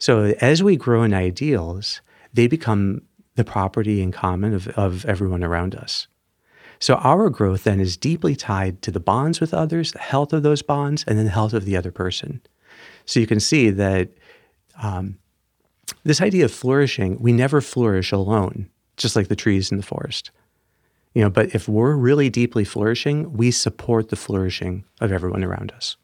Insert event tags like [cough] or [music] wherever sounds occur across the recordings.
So as we grow in ideals, they become the property in common of, of everyone around us. So our growth then is deeply tied to the bonds with others, the health of those bonds, and then the health of the other person. So you can see that um, this idea of flourishing, we never flourish alone, just like the trees in the forest. You know, but if we're really deeply flourishing, we support the flourishing of everyone around us.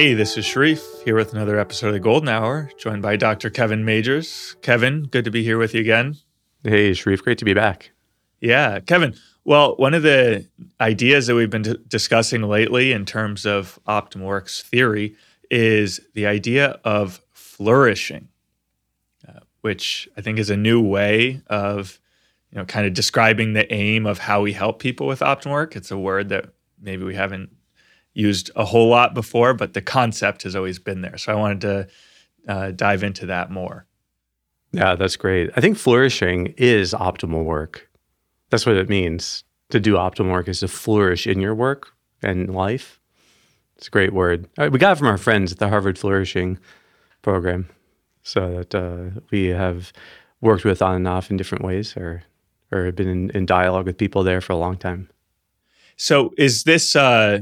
Hey, this is Sharif here with another episode of the Golden Hour, joined by Dr. Kevin Majeres. Kevin, good to be here with you again. Hey, Sharif, great to be back. Yeah, Kevin. Well, one of the ideas that we've been t- discussing lately in terms of Optimal Work's theory is the idea of flourishing, uh, which I think is a new way of, you know, kind of describing the aim of how we help people with Optimal Work. It's a word that maybe we haven't used a whole lot before, but the concept has always been there. So I wanted to uh, dive into that more. Yeah, that's great. I think flourishing is optimal work. That's what it means. To do optimal work is to flourish in your work and life. It's a great word. Uh, we got it from our friends at the Harvard Flourishing Program. So that uh, we have worked with on and off in different ways or or been in, in dialogue with people there for a long time. So is this uh,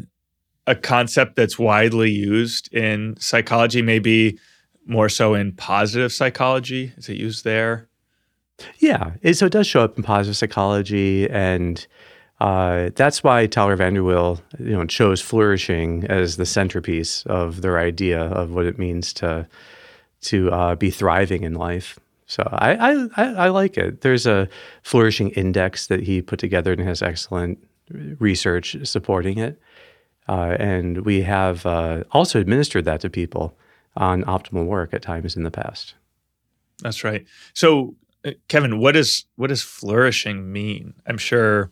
a concept that's widely used in psychology, maybe more so in positive psychology? Is it used there? Yeah, it, so it does show up in positive psychology, and uh, that's why Tyler VanderWeele, you know, chose flourishing as the centerpiece of their idea of what it means to to uh, be thriving in life. So I, I I like it. There's a flourishing index that he put together and has excellent research supporting it. Uh, and we have uh, also administered that to people on optimal work at times in the past. That's right. So, uh, Kevin, what does what does flourishing mean? I'm sure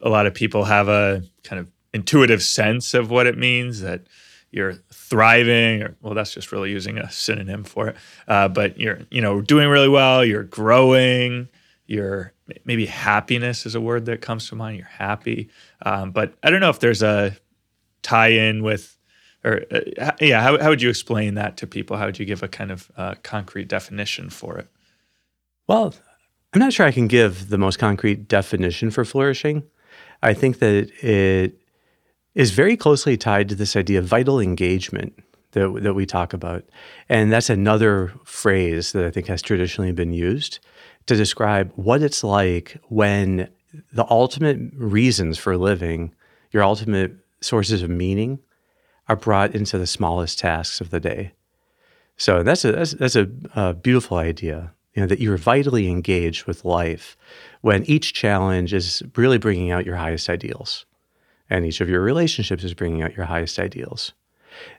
a lot of people have a kind of intuitive sense of what it means that you're thriving or well that's just really using a synonym for it uh, but you're you know doing really well you're growing you're maybe happiness is a word that comes to mind you're happy um, but i don't know if there's a tie in with or uh, yeah how, how would you explain that to people? How would you give a kind of uh, concrete definition for it? Well i'm not sure i can give the most concrete definition for flourishing. I think that it is very closely tied to this idea of vital engagement that, that we talk about. And that's another phrase that i think has traditionally been used to describe what it's like when the ultimate reasons for living your ultimate sources of meaning are brought into the smallest tasks of the day. So that's a that's, that's a, a beautiful idea. You know that you're vitally engaged with life when each challenge is really bringing out your highest ideals, and each of your relationships is bringing out your highest ideals.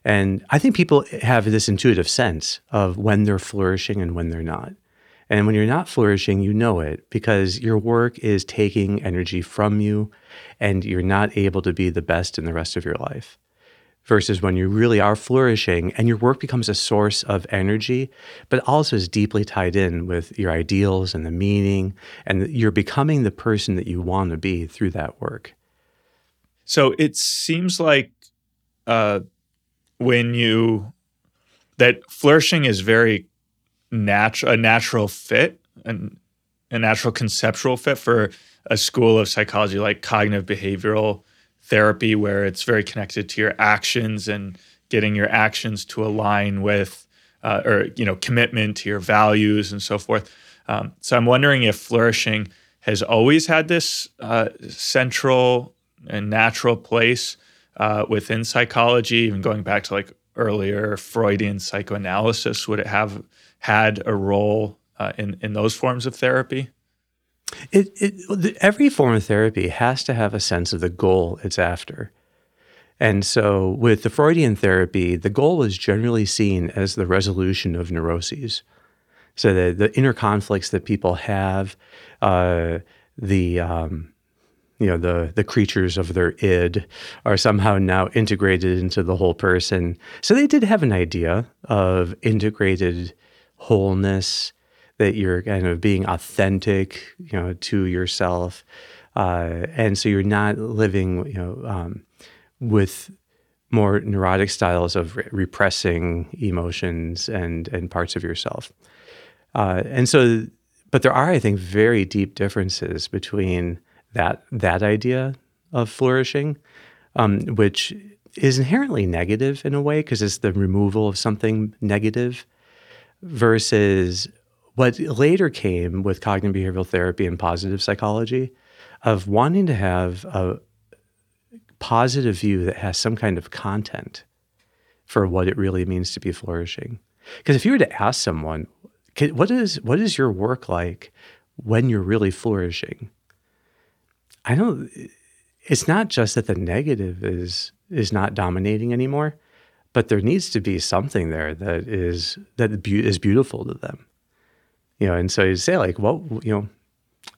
And I think people have this intuitive sense of when they're flourishing and when they're not. And when you're not flourishing, you know it because your work is taking energy from you and you're not able to be the best in the rest of your life. Versus when you really are flourishing and your work becomes a source of energy, but also is deeply tied in with your ideals and the meaning, and you're becoming the person that you want to be through that work. So it seems like uh, when you, that flourishing is very natural a natural fit and a natural conceptual fit for a school of psychology like cognitive behavioral therapy where it's very connected to your actions and getting your actions to align with uh, or you know commitment to your values and so forth. Um, so i'm wondering if flourishing has always had this uh, central and natural place uh, within psychology even going back to like earlier freudian psychoanalysis would it have had a role uh, in in those forms of therapy? It, it, every form of therapy has to have a sense of the goal it's after. And so, with the Freudian therapy, the goal is generally seen as the resolution of neuroses. So, the, the inner conflicts that people have, uh, the um, you know the the creatures of their id are somehow now integrated into the whole person. So they did have an idea of integrated wholeness, that you're kind of being authentic, you know, to yourself. uh, and so you're not living, you know, um, with more neurotic styles of re- repressing emotions and and parts of yourself. Uh, and so, but there are, I think, very deep differences between that that idea of flourishing, um, which is inherently negative in a way because it's the removal of something negative, versus what later came with cognitive behavioral therapy and positive psychology, of wanting to have a positive view that has some kind of content for what it really means to be flourishing. Because if you were to ask someone, what is what is your work like when you're really flourishing? I don't. It's not just that the negative is is not dominating anymore, but there needs to be something there that is that is beautiful to them. You know, and so you say like, what you know,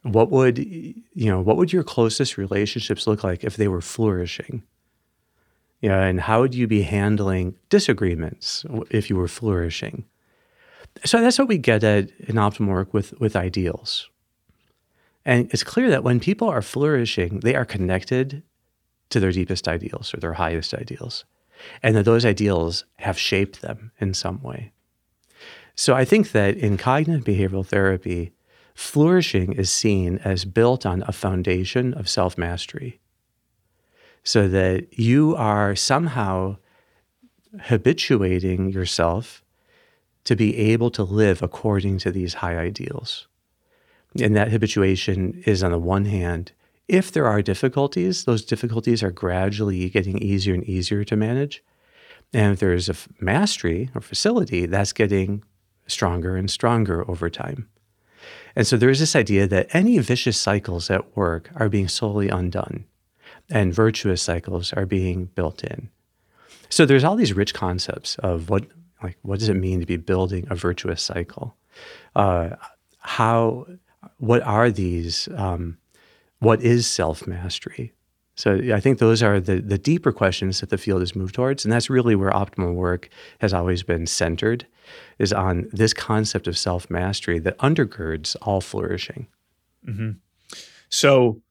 what would you know what would your closest relationships look like if they were flourishing? You know and how would you be handling disagreements if you were flourishing? So that's what we get at in optimal work with with ideals. And it's clear that when people are flourishing they are connected to their deepest ideals or their highest ideals and that those ideals have shaped them in some way so i think that in cognitive behavioral therapy Flourishing is seen as built on a foundation of self mastery, so that you are somehow habituating yourself to be able to live according to these high ideals. And that habituation is, on the one hand, if there are difficulties, those difficulties are gradually getting easier and easier to manage. And if there's a mastery or facility, that's getting stronger and stronger over time. And so there's this idea that any vicious cycles at work are being slowly undone and virtuous cycles are being built in. So there's all these rich concepts of what like what does it mean to be building a virtuous cycle? Uh, how what are these um, what is self mastery? So I think those are the, the deeper questions that the field has moved towards. And that's really where optimal work has always been centered, is on this concept of self mastery that undergirds all flourishing. Mm-hmm. So,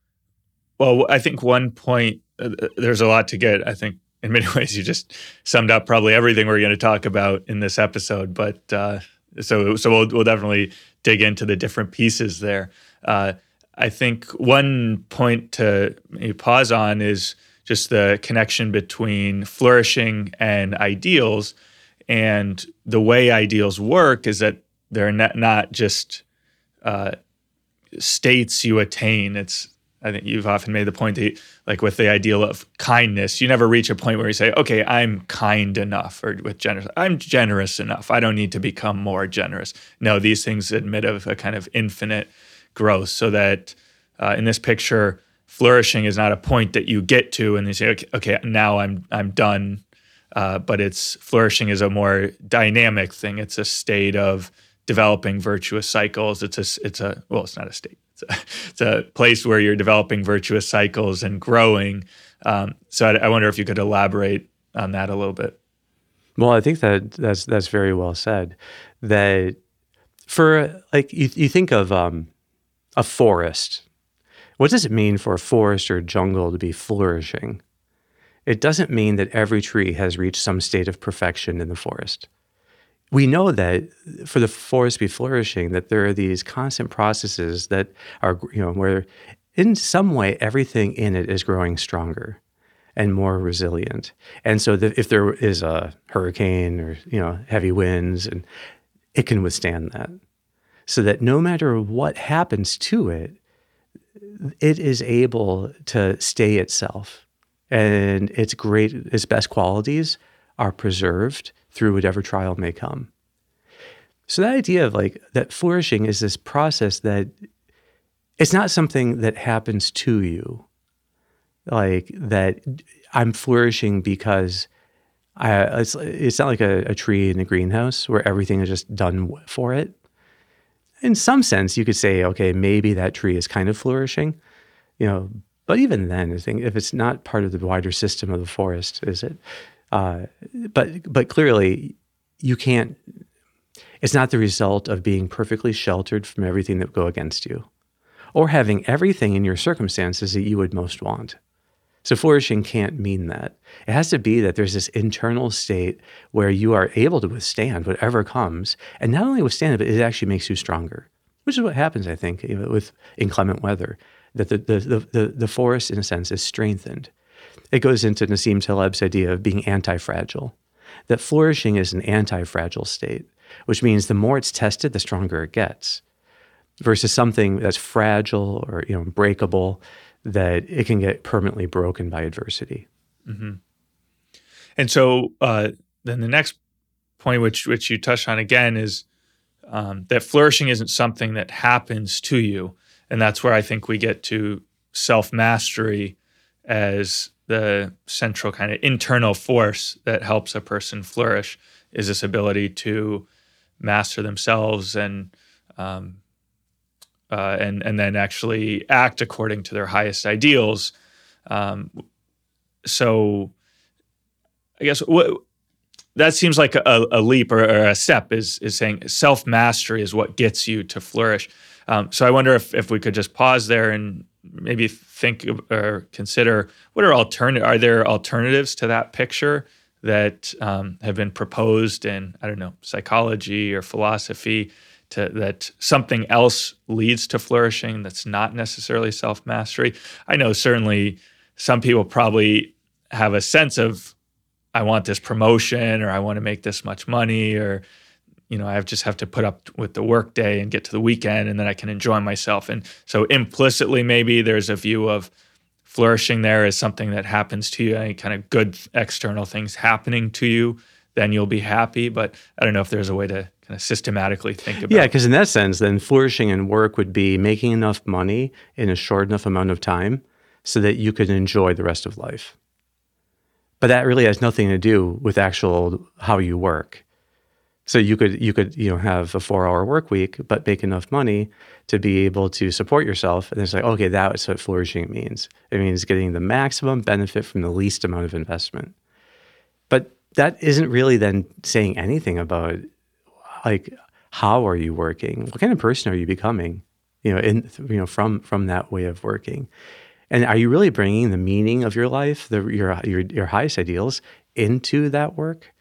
well, I think one point, uh, uh there's a lot to get. I think in many [laughs] ways, you just summed up probably everything we're going to talk about in this episode. But uh, so, so we'll, we'll definitely dig into the different pieces there. Uh, I think one point to pause on is just the connection between flourishing and ideals. And the way ideals work is that they're not, not just uh, states you attain. It's I think you've often made the point that, like with the ideal of kindness, you never reach a point where you say, "Okay, I'm kind enough," or with generous, "I'm generous enough. I don't need to become more generous." No, these things admit of a kind of infinite growth so that uh, in this picture flourishing is not a point that you get to and you say okay, okay now i'm i'm done. Uh, but it's flourishing is a more dynamic thing. It's a state of developing virtuous cycles. It's a it's a well it's not a state. It's a, [laughs] it's a place where you're developing virtuous cycles and growing. Um, so I, I wonder if you could elaborate on that a little bit. Well i think that that's that's very well said. That for like you, you think of um, a forest. What does it mean for a forest or jungle to be flourishing? It doesn't mean that every tree has reached some state of perfection in the forest. We know that for the forest to be flourishing, that there are these constant processes that are, you know, where in some way everything in it is growing stronger and more resilient. And so the, if there is a hurricane or, you know, heavy winds and it can withstand that so that no matter what happens to it, it is able to stay itself. And its great, its best qualities are preserved through whatever trial may come. So that idea of like that flourishing is this process that it's not something that happens to you. Like that I'm flourishing because I, it's, it's not like a, a tree in a greenhouse where everything is just done for it in some sense, you could say, okay, maybe that tree is kind of flourishing, you know. But even then, if it's not part of the wider system of the forest, is it? Uh, but but clearly, you can't. It's not the result of being perfectly sheltered from everything that would go against you, or having everything in your circumstances that you would most want. So flourishing can't mean that. It has to be that there's this internal state where you are able to withstand whatever comes, and not only withstand it, but it actually makes you stronger, which is what happens, I think, with inclement weather. That the, the, the, the, the forest, in a sense, is strengthened. It goes into Nassim Taleb's idea of being anti fragile, that flourishing is an anti fragile state, which means the more it's tested, the stronger it gets, versus something that's fragile or you know breakable that it can get permanently broken by adversity. Mm-hmm. And so uh, then the next point, which which you touched on again, is um, that flourishing isn't something that happens to you, and that's where I think we get to self mastery as the central kind of internal force that helps a person flourish. Is this ability to master themselves and um, uh, and and then actually act according to their highest ideals. Um, so, I guess what that seems like a, a leap or, or, a step is is saying self mastery is what gets you to flourish. Um, so I wonder if if we could just pause there and maybe think or consider what are alternative are there alternatives to that picture that um, have been proposed in I don't know psychology or philosophy to, that something else leads to flourishing that's not necessarily self mastery. I know certainly some people probably have a sense of, I want this promotion or I want to make this much money or, you know, I just have to put up with the workday and get to the weekend and then I can enjoy myself. And so implicitly, maybe there's a view of flourishing there as something that happens to you, any kind of good external things happening to you, then you'll be happy. But I don't know if there's a way to kind of systematically think about. Yeah, because in that sense, then flourishing in work would be making enough money in a short enough amount of time so that you could enjoy the rest of life. But that really has nothing to do with actual how you work. So you could you could you know have a four hour work week, but make enough money to be able to support yourself. And it's like, okay, that's what flourishing means. It means getting the maximum benefit from the least amount of investment. But that isn't really then saying anything about like how are you working? What kind of person are you becoming? You know, in you know from from that way of working, and are you really bringing the meaning of your life, the, your your your highest ideals, into that work?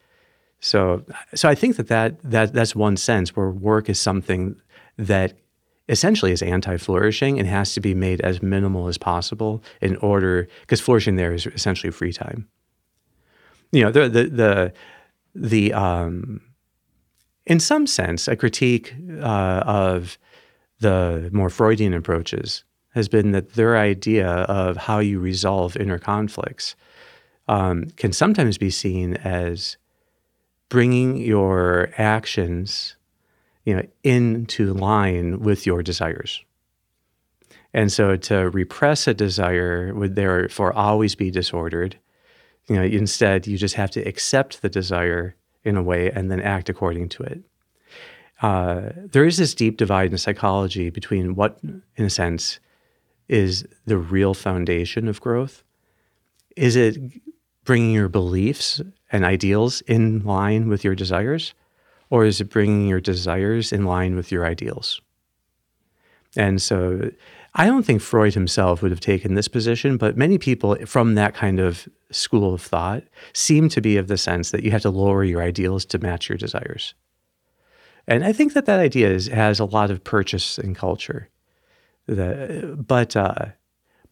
So, so I think that, that that that's one sense where work is something that essentially is anti-flourishing and has to be made as minimal as possible in order because flourishing there is essentially free time. You know, the the the the um, in some sense, a critique uh, of the more Freudian approaches has been that their idea of how you resolve inner conflicts um, can sometimes be seen as bringing your actions, you know, into line with your desires. And so to repress a desire would therefore always be disordered. You know, instead, you just have to accept the desire in a way and then act according to it. Uh, there is this deep divide in psychology between what, in a sense, is the real foundation of growth. Is it bringing your beliefs and ideals in line with your desires? Or is it bringing your desires in line with your ideals? And so I don't think Freud himself would have taken this position, but many people from that kind of school of thought seem to be of the sense that you have to lower your ideals to match your desires. And I think that that idea is, has a lot of purchase in culture. The, but uh,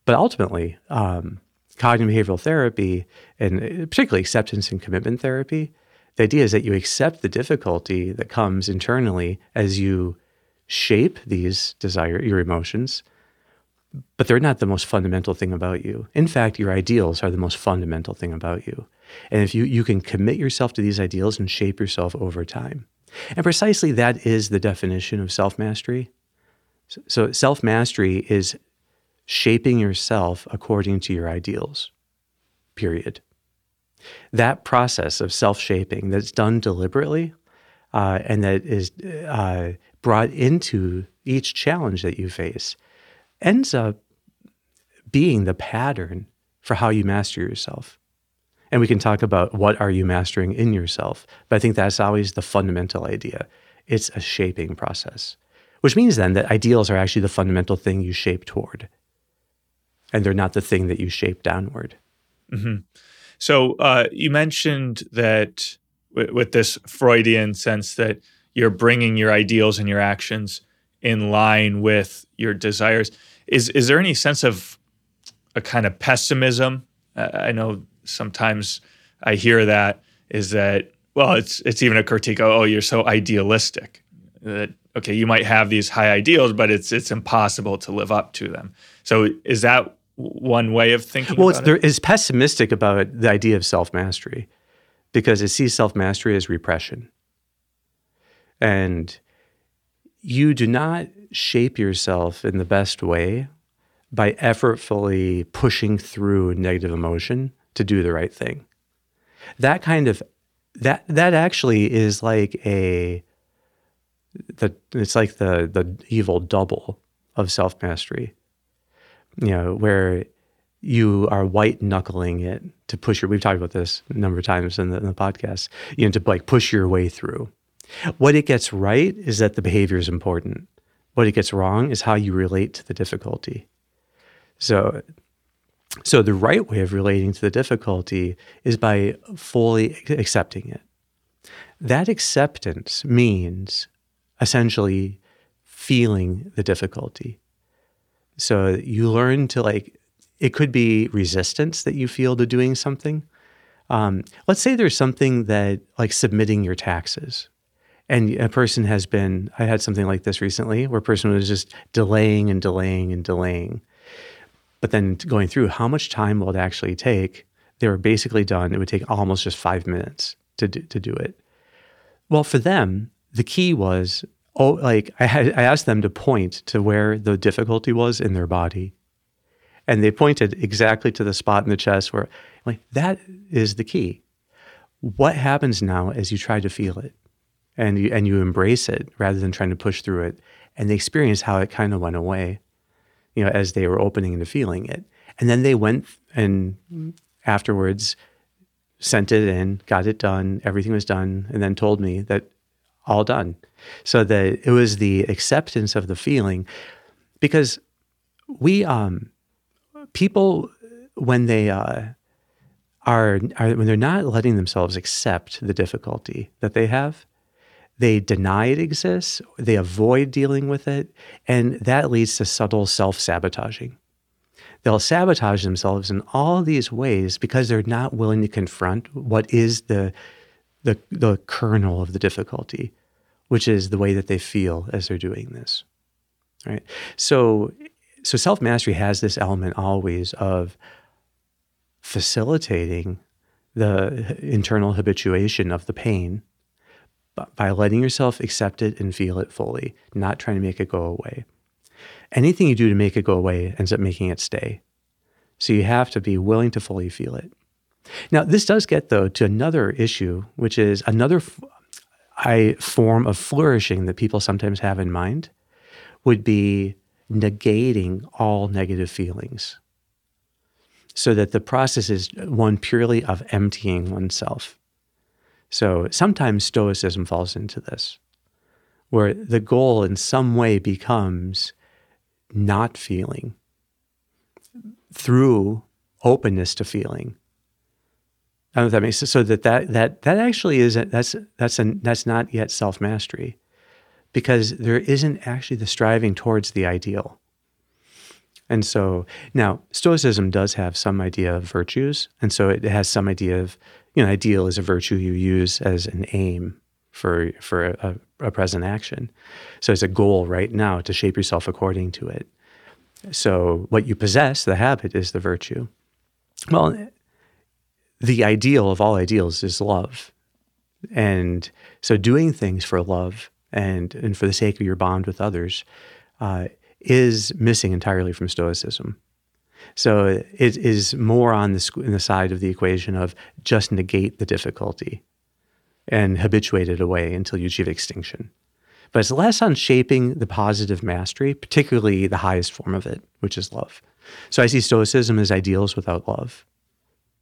but ultimately, um, cognitive behavioral therapy and particularly acceptance and commitment therapy, the idea is that you accept the difficulty that comes internally as you shape these desire your emotions but they're not the most fundamental thing about you. In fact, your ideals are the most fundamental thing about you. And if you, you can commit yourself to these ideals and shape yourself over time. And precisely that is the definition of self mastery. So, self mastery is shaping yourself according to your ideals, period. That process of self shaping that's done deliberately uh, and that is uh, brought into each challenge that you face ends up being the pattern for how you master yourself. And we can talk about what are you mastering in yourself, but I think that's always the fundamental idea. It's a shaping process which means then that ideals are actually the fundamental thing you shape toward, and they're not the thing that you shape downward. Mm-hmm. So uh, you mentioned that w- with this Freudian sense that you're bringing your ideals and your actions in line with your desires. Is is there any sense of a kind of pessimism? Uh, I know sometimes I hear that is that well, it's it's even a critique. Oh, you're so idealistic. That okay, you might have these high ideals, but it's it's impossible to live up to them. So is that one way of thinking? Well, it's, there is pessimistic about the idea of self mastery because it sees self mastery as repression, and you do not shape yourself in the best way by effortfully pushing through negative emotion to do the right thing. That kind of that that actually is like a the it's like the the evil double of self mastery. You know, where you are white knuckling it to push your we've talked about this a number of times in the, in the podcast, you know, to like push your way through. What it gets right is that the behavior is important. What it gets wrong is how you relate to the difficulty. So, so the right way of relating to the difficulty is by fully accepting it. That acceptance means essentially feeling the difficulty. So you learn to like, it could be resistance that you feel to doing something. Um, let's say there's something that, like submitting your taxes, and a person has been i had something like this recently where a person was just delaying and delaying and delaying. But then going through how much time will it actually take they were basically done. It would take almost just five minutes to do, to do it. Well for them the key was oh like I, had, I asked them to point to where the difficulty was in their body. And they pointed exactly to the spot in the chest where like that is the key. What happens now as you try to feel it and you, and you embrace it rather than trying to push through it. And they experience how it kind of went away, you know, as they were opening into feeling it. And then they went and afterwards sent it in, got it done, everything was done, and then told me that all done. So that it was the acceptance of the feeling because we um people when they uh are, are when they're not letting themselves accept the difficulty that they have they deny it exists, they avoid dealing with it, and that leads to subtle self sabotaging. They'll sabotage themselves in all these ways because they're not willing to confront what is the, the, the kernel of the difficulty, which is the way that they feel as they're doing this. Right? So, so self mastery has this element always of facilitating the internal habituation of the pain by letting yourself accept it and feel it fully, not trying to make it go away. Anything you do to make it go away ends up making it stay. So you have to be willing to fully feel it. Now, this does get, though, to another issue, which is another f- I, form of flourishing that people sometimes have in mind would be negating all negative feelings. So that the process is one purely of emptying oneself. So sometimes Stoicism falls into this, where the goal in some way becomes not feeling through openness to feeling. I don't know if that makes sense. So that that that that actually is a, that's that's a, that's not yet self mastery, because there isn't actually the striving towards the ideal. And so now Stoicism does have some idea of virtues, and so it has some idea of you know, ideal is a virtue you use as an aim for for a, a, present action. So it's a goal right now to shape yourself according to it. So what you possess, the habit, is the virtue. Well, the ideal of all ideals is love, and so doing things for love and and for the sake of your bond with others uh, is missing entirely from Stoicism. So it is more on the, the side of the equation of just negate the difficulty and habituate it away until you achieve extinction. But it's less on shaping the positive mastery, particularly the highest form of it, which is love. So I see Stoicism as ideals without love.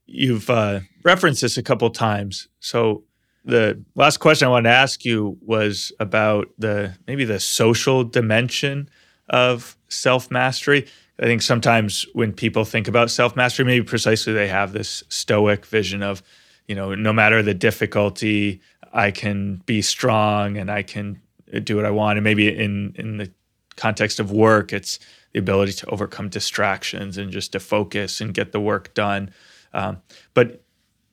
You've uh, referenced this a couple times. So the last question I wanted to ask you was about the maybe the social dimension of self mastery. I think sometimes when people think about self mastery, maybe precisely they have this stoic vision of, you know, no matter the difficulty, I can be strong and I can do what I want. And maybe in in the context of work, it's the ability to overcome distractions and just to focus and get the work done. Um, but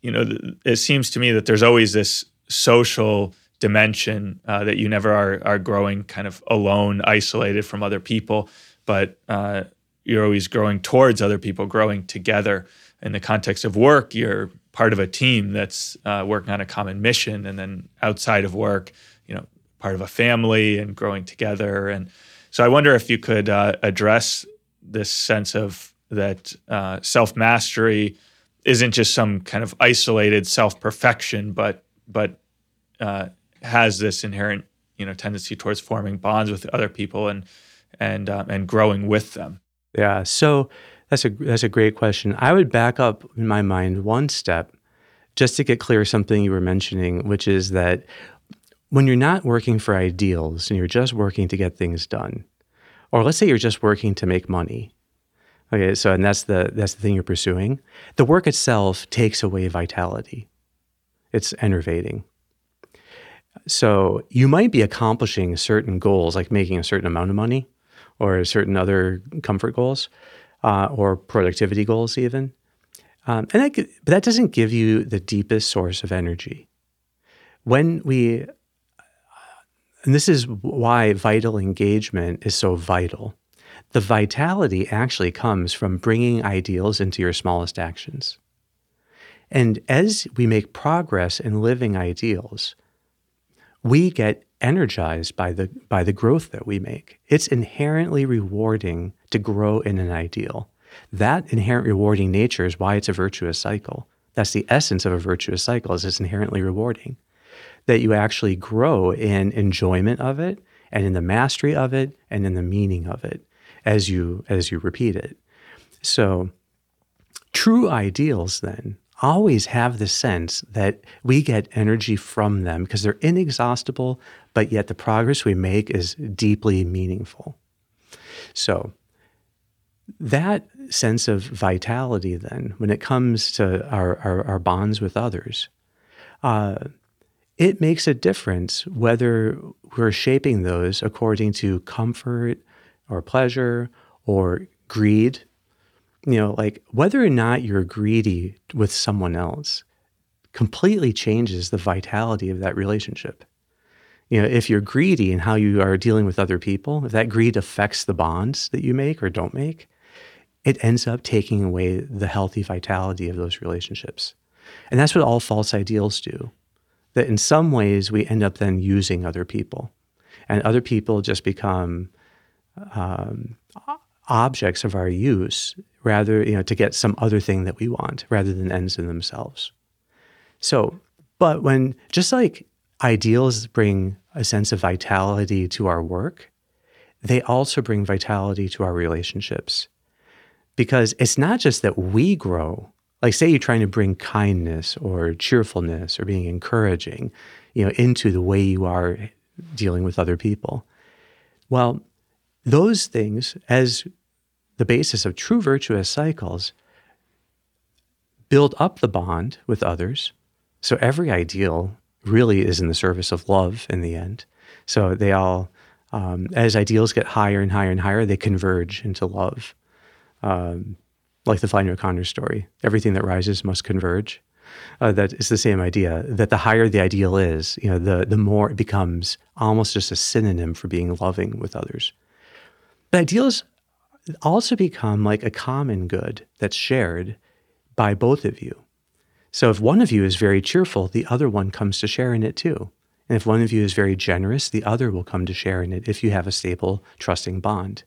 you know, it seems to me that there's always this social dimension uh, that you never are are growing kind of alone, isolated from other people, but uh, you're always growing towards other people, growing together. In the context of work, you're part of a team that's uh, working on a common mission, and then outside of work, you know, part of a family and growing together. And so, I wonder if you could uh, address this sense of that uh, self mastery isn't just some kind of isolated self perfection, but but uh, has this inherent you know tendency towards forming bonds with other people and and um, and growing with them. Yeah, so that's a that's a great question. I would back up in my mind one step just to get clear something you were mentioning, which is that when you're not working for ideals and you're just working to get things done, or let's say you're just working to make money. Okay, so and that's the that's the thing you're pursuing. The work itself takes away vitality. It's enervating. So you might be accomplishing certain goals, like making a certain amount of money, or certain other comfort goals, uh, or productivity goals, even. Um, and that, but that doesn't give you the deepest source of energy. When we, and this is why vital engagement is so vital. The vitality actually comes from bringing ideals into your smallest actions. And as we make progress in living ideals, we get energized by the by the growth that we make. It's inherently rewarding to grow in an ideal. That inherent rewarding nature is why it's a virtuous cycle. That's the essence of a virtuous cycle is it's inherently rewarding. That you actually grow in enjoyment of it and in the mastery of it and in the meaning of it as you as you repeat it. So true ideals then always have the sense that we get energy from them because they're inexhaustible, but yet the progress we make is deeply meaningful. So, that sense of vitality, then, when it comes to our, our, our bonds with others, uh, it makes a difference whether we're shaping those according to comfort or pleasure or greed you know, like whether or not you're greedy with someone else completely changes the vitality of that relationship. You know, if you're greedy in how you are dealing with other people, if that greed affects the bonds that you make or don't make, it ends up taking away the healthy vitality of those relationships. And that's what all false ideals do. That in some ways we end up then using other people, and other people just become um, objects of our use rather, you know, to get some other thing that we want rather than ends in themselves. So, but when just like ideals bring a sense of vitality to our work, they also bring vitality to our relationships. Because it's not just that we grow, like say you're trying to bring kindness or cheerfulness or being encouraging, you know, into the way you are dealing with other people. Well, those things, as the basis of true virtuous cycles, build up the bond with others. So every ideal really is in the service of love in the end. So they all, um, as ideals get higher and higher and higher, they converge into love. Um, like the Flannery O'Connor story, everything that rises must converge. Uh, that is the same idea. That the higher the ideal is, you know, the the more it becomes almost just a synonym for being loving with others. But ideals also become like a common good that's shared by both of you. So if one of you is very cheerful, the other one comes to share in it too. And if one of you is very generous, the other will come to share in it if you have a stable, trusting bond.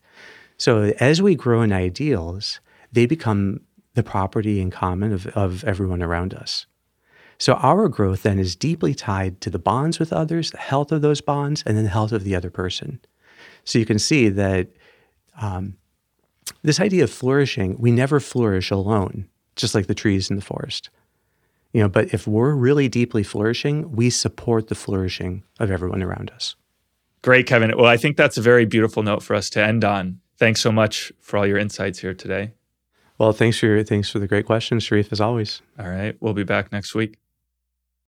So as we grow in ideals, they become the property in common of, of everyone around us. So our growth then is deeply tied to the bonds with others, the health of those bonds, and then the health of the other person. So you can see that um, this idea of flourishing, we never flourish alone, just like the trees in the forest. You know, but if we're really deeply flourishing, we support the flourishing of everyone around us. Great, Kevin. Well, I think that's a very beautiful note for us to end on. Thanks so much for all your insights here today. Well, thanks for your, thanks for the great questions, Sharif, as always. All right. We'll be back next week.